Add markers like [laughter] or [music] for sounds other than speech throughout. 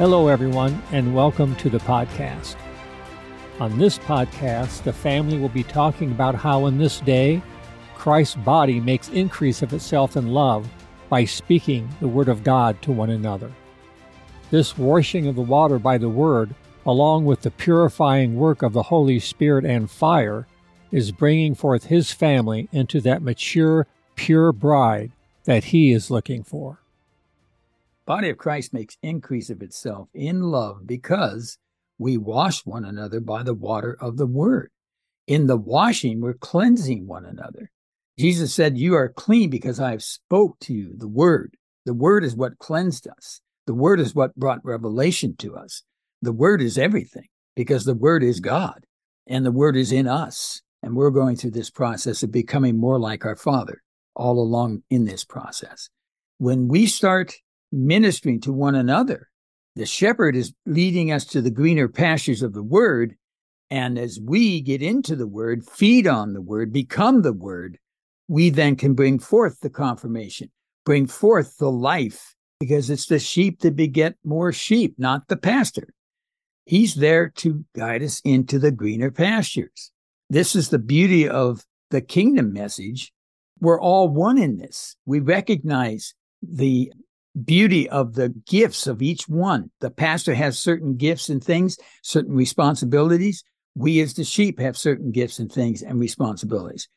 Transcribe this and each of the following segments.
Hello, everyone, and welcome to the podcast. On this podcast, the family will be talking about how in this day, Christ's body makes increase of itself in love by speaking the Word of God to one another. This washing of the water by the Word, along with the purifying work of the Holy Spirit and fire, is bringing forth His family into that mature, pure bride that He is looking for body of Christ makes increase of itself in love because we wash one another by the water of the word. In the washing, we're cleansing one another. Jesus said, You are clean because I have spoke to you the word. The word is what cleansed us. The word is what brought revelation to us. The word is everything because the word is God and the word is in us. And we're going through this process of becoming more like our Father all along in this process. When we start ministering to one another. The shepherd is leading us to the greener pastures of the word. And as we get into the word, feed on the word, become the word, we then can bring forth the confirmation, bring forth the life, because it's the sheep that beget more sheep, not the pastor. He's there to guide us into the greener pastures. This is the beauty of the kingdom message. We're all one in this. We recognize the beauty of the gifts of each one. The pastor has certain gifts and things, certain responsibilities. We, as the sheep, have certain gifts and things and responsibilities.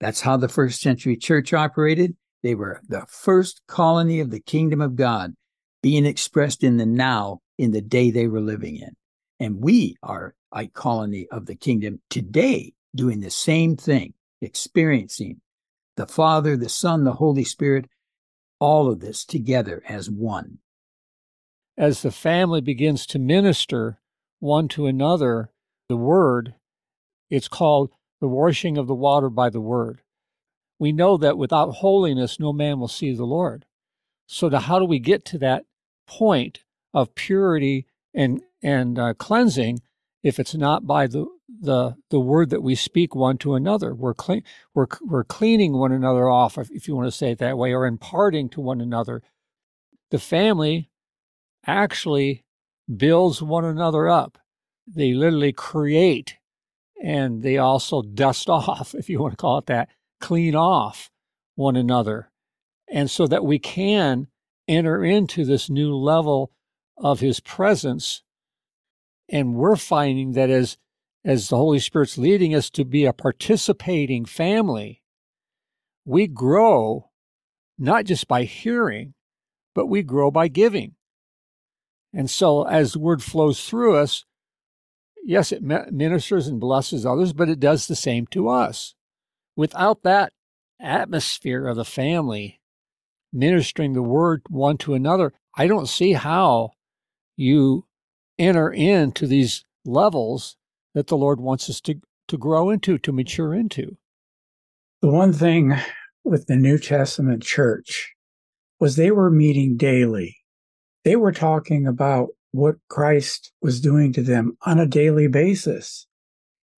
That's how the first century church operated. They were the first colony of the kingdom of God being expressed in the now, in the day they were living in. And we are a colony of the kingdom today, doing the same thing, experiencing the Father, the Son, the Holy Spirit all of this together as one. As the family begins to minister one to another the word, it's called the washing of the water by the word. We know that without holiness, no man will see the Lord. So, to, how do we get to that point of purity and and uh, cleansing if it's not by the the the word that we speak one to another. We're clean we're we're cleaning one another off, if, if you want to say it that way, or imparting to one another. The family actually builds one another up. They literally create and they also dust [laughs] off, if you want to call it that, clean off one another. And so that we can enter into this new level of his presence. And we're finding that as as the Holy Spirit's leading us to be a participating family, we grow not just by hearing, but we grow by giving. And so as the word flows through us, yes, it ministers and blesses others, but it does the same to us. Without that atmosphere of the family ministering the word one to another, I don't see how you enter into these levels that the Lord wants us to, to grow into, to mature into. The one thing with the New Testament church was they were meeting daily. They were talking about what Christ was doing to them on a daily basis.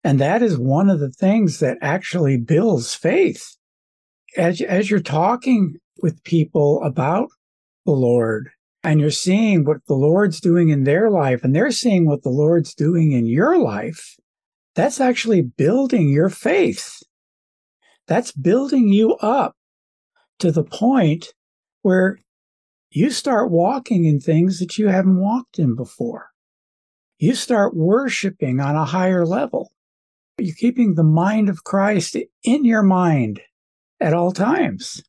And that is one of the things that actually builds faith. As, as you're talking with people about the Lord and you're seeing what the Lord's doing in their life and they're seeing what the Lord's doing in your life, that's actually building your faith. That's building you up to the point where you start walking in things that you haven't walked in before. You start worshiping on a higher level. You're keeping the mind of Christ in your mind at all times.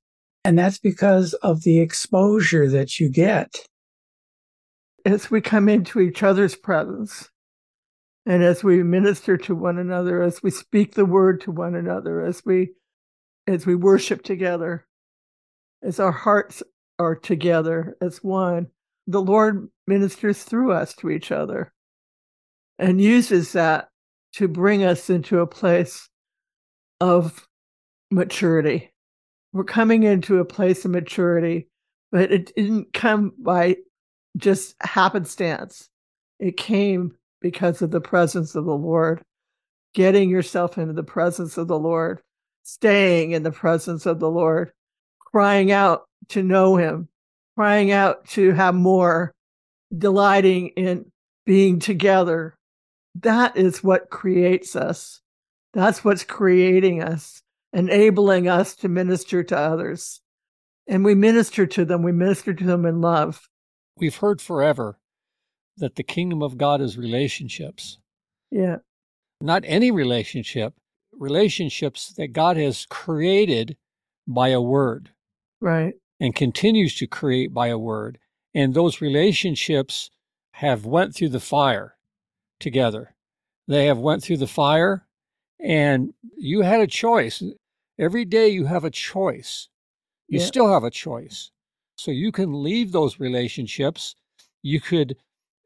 And that's because of the exposure that you get. As we come into each other's presence, and as we minister to one another, as we speak the word to one another, as we as we worship together, as our hearts are together as one, the Lord ministers through us to each other. and uses that to bring us into a place of maturity. We're coming into a place of maturity, but it didn't come by just happenstance. It came because of the presence of the Lord, getting yourself into the presence of the Lord, staying in the presence of the Lord, crying out to know Him, crying out to have more, delighting in being together. That is what creates us. That's what's creating us, enabling us to minister to others. And we minister to them, we minister to them in love. We've heard forever that the kingdom of God is relationships. Yeah. Not any relationship, relationships that God has created by a word. Right. And continues to create by a word. And those relationships have went through the fire together. They have went through the fire and you had a choice. Every day you have a choice. You Yeah. still have a choice. So you can leave those relationships. You could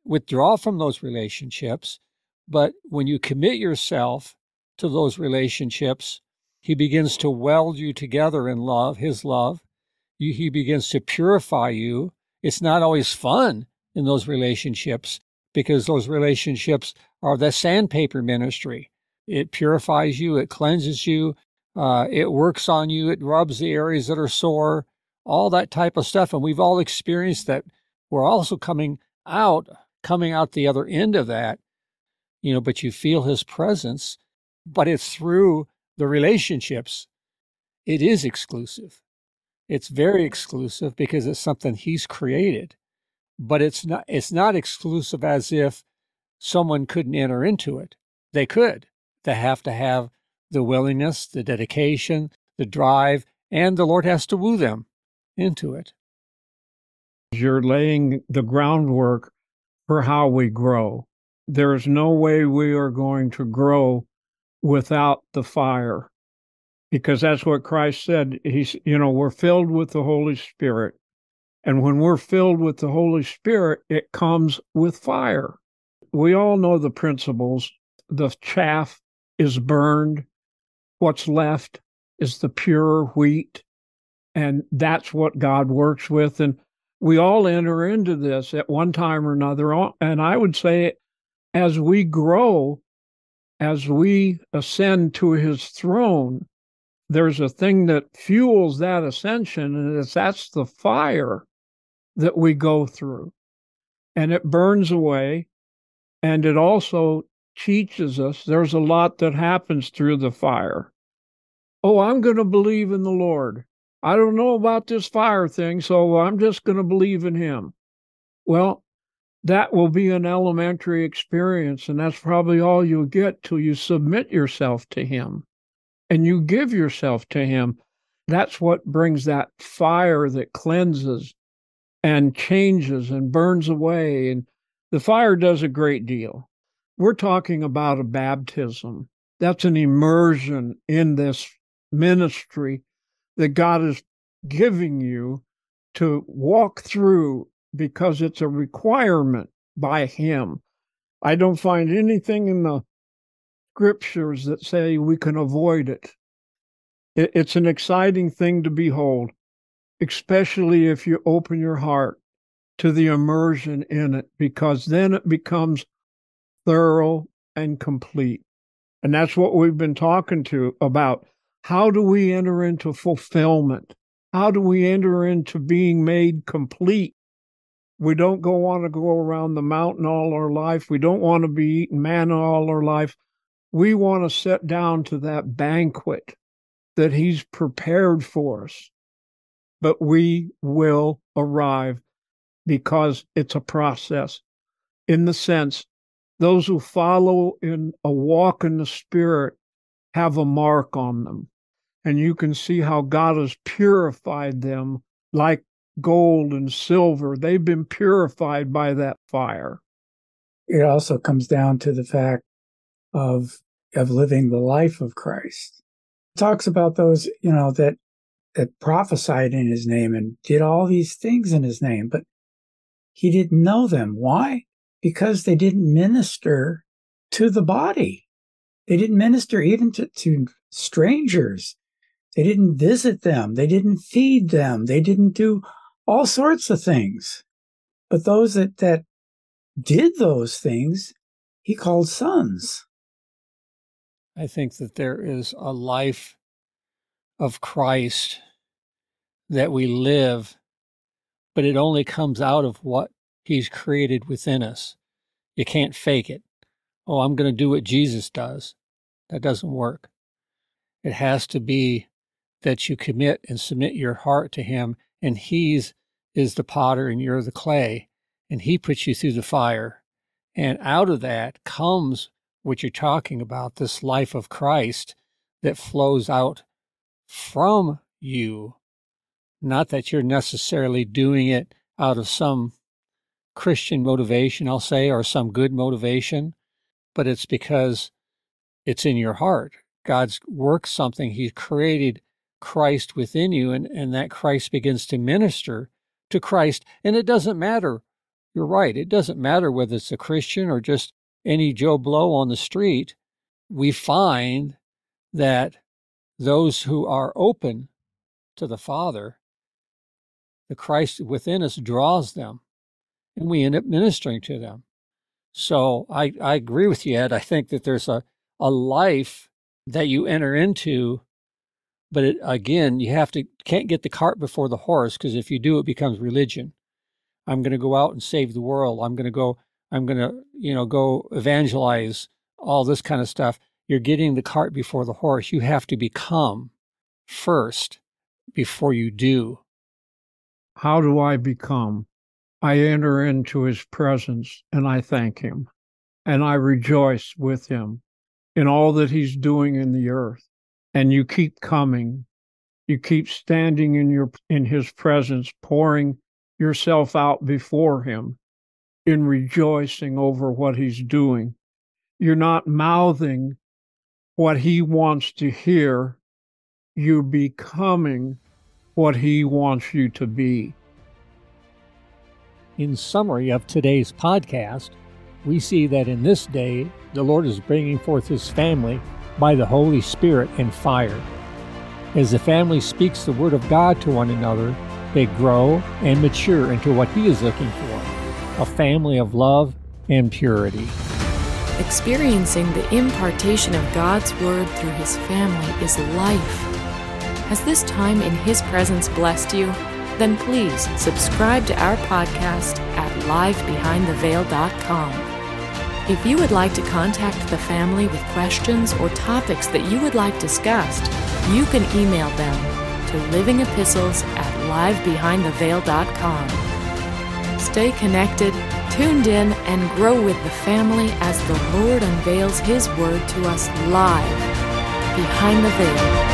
withdraw from those relationships. But when you commit yourself to those relationships, he begins to weld you together in love, his love. You, he begins to purify you. It's not always fun in those relationships because those relationships are the sandpaper ministry. It purifies you, it cleanses you, uh, it works on you, it rubs the areas that are sore, all that type of stuff. And we've all experienced that. We're also coming out, coming out the other end of that, you know, but you feel his presence, but it's through the relationships. It is exclusive. It's very exclusive because it's something he's created, but it's not, it's not exclusive as if someone couldn't enter into it. They could. They have to have the willingness, the dedication, the drive, and the Lord has to woo them into it. You're laying the groundwork for how we grow. There's no way we are going to grow without the fire because that's what Christ said. He's, you know, we're filled with the Holy Spirit. And when we're filled with the Holy Spirit, it comes with fire. We all know the principles. The chaff is burned, what's left is the pure wheat. And that's what God works with. And we all enter into this at one time or another. And I would say, as we grow, as we ascend to his throne, there's a thing that fuels that ascension, and that's the fire that we go through. And it burns away, and it also teaches us there's a lot that happens through the fire. Oh, I'm going to believe in the Lord. I don't know about this fire thing, so I'm just going to believe in him. Well, that will be an elementary experience, and that's probably all you'll get till you submit yourself to him and you give yourself to him. That's what brings that fire that cleanses and changes and burns away. And the fire does a great deal. We're talking about a baptism. That's an immersion in this ministry that God is giving you to walk through because it's a requirement by Him. I don't find anything in the scriptures that say we can avoid it. it. It's an exciting thing to behold, especially if you open your heart to the immersion in it, because then it becomes thorough and complete. And that's what we've been talking to about. How do we enter into fulfillment? How do we enter into being made complete? We don't go want to go around the mountain all our life. We don't want to be eating manna all our life. We want to sit down to that banquet that He's prepared for us. But we will arrive because it's a process in the sense those who follow in a walk in the Spirit have a mark on them. And you can see how God has purified them like gold and silver. They've been purified by that fire. It also comes down to the fact of of living the life of Christ. It talks about those, you know, that that prophesied in his name and did all these things in his name, but he didn't know them. Why? Because they didn't minister to the body. They didn't minister even to, to strangers. They didn't visit them. They didn't feed them. They didn't do all sorts of things. But those that, that did those things, he called sons. I think that there is a life of Christ that we live, but it only comes out of what he's created within us. You can't fake it. Oh, I'm going to do what Jesus does. That doesn't work. It has to be that you commit and submit your heart to him, and he's is the potter and you're the clay, and he puts you through the fire. And out of that comes what you're talking about this life of Christ that flows out from you. Not that you're necessarily doing it out of some Christian motivation, I'll say, or some good motivation, but it's because it's in your heart. God's worked something, He's created Christ within you, and, and that Christ begins to minister to Christ. And it doesn't matter. You're right. It doesn't matter whether it's a Christian or just any Joe Blow on the street. We find that those who are open to the Father, the Christ within us draws them, and we end up ministering to them. So I, I agree with you, Ed. I think that there's a, a life that you enter into but it, again, you have to can't get the cart before the horse because if you do, it becomes religion. I'm going to go out and save the world. I'm going to go. I'm going to you know go evangelize all this kind of stuff. You're getting the cart before the horse. You have to become first before you do. How do I become? I enter into his presence and I thank him and I rejoice with him in all that he's doing in the earth and you keep coming. You keep standing in your in his presence pouring yourself out before him in rejoicing over what he's doing. You're not mouthing what he wants to hear. You're becoming what he wants you to be. In summary of today's podcast we see that in this day the lord is bringing forth his family by the Holy Spirit and fire. As the family speaks the Word of God to one another, they grow and mature into what He is looking for a family of love and purity. Experiencing the impartation of God's Word through His family is life. Has this time in His presence blessed you? Then please subscribe to our podcast at livebehindtheveil.com. If you would like to contact the family with questions or topics that you would like discussed, you can email them to livingepistles at livebehindtheveil.com. Stay connected, tuned in, and grow with the family as the Lord unveils His Word to us live behind the veil.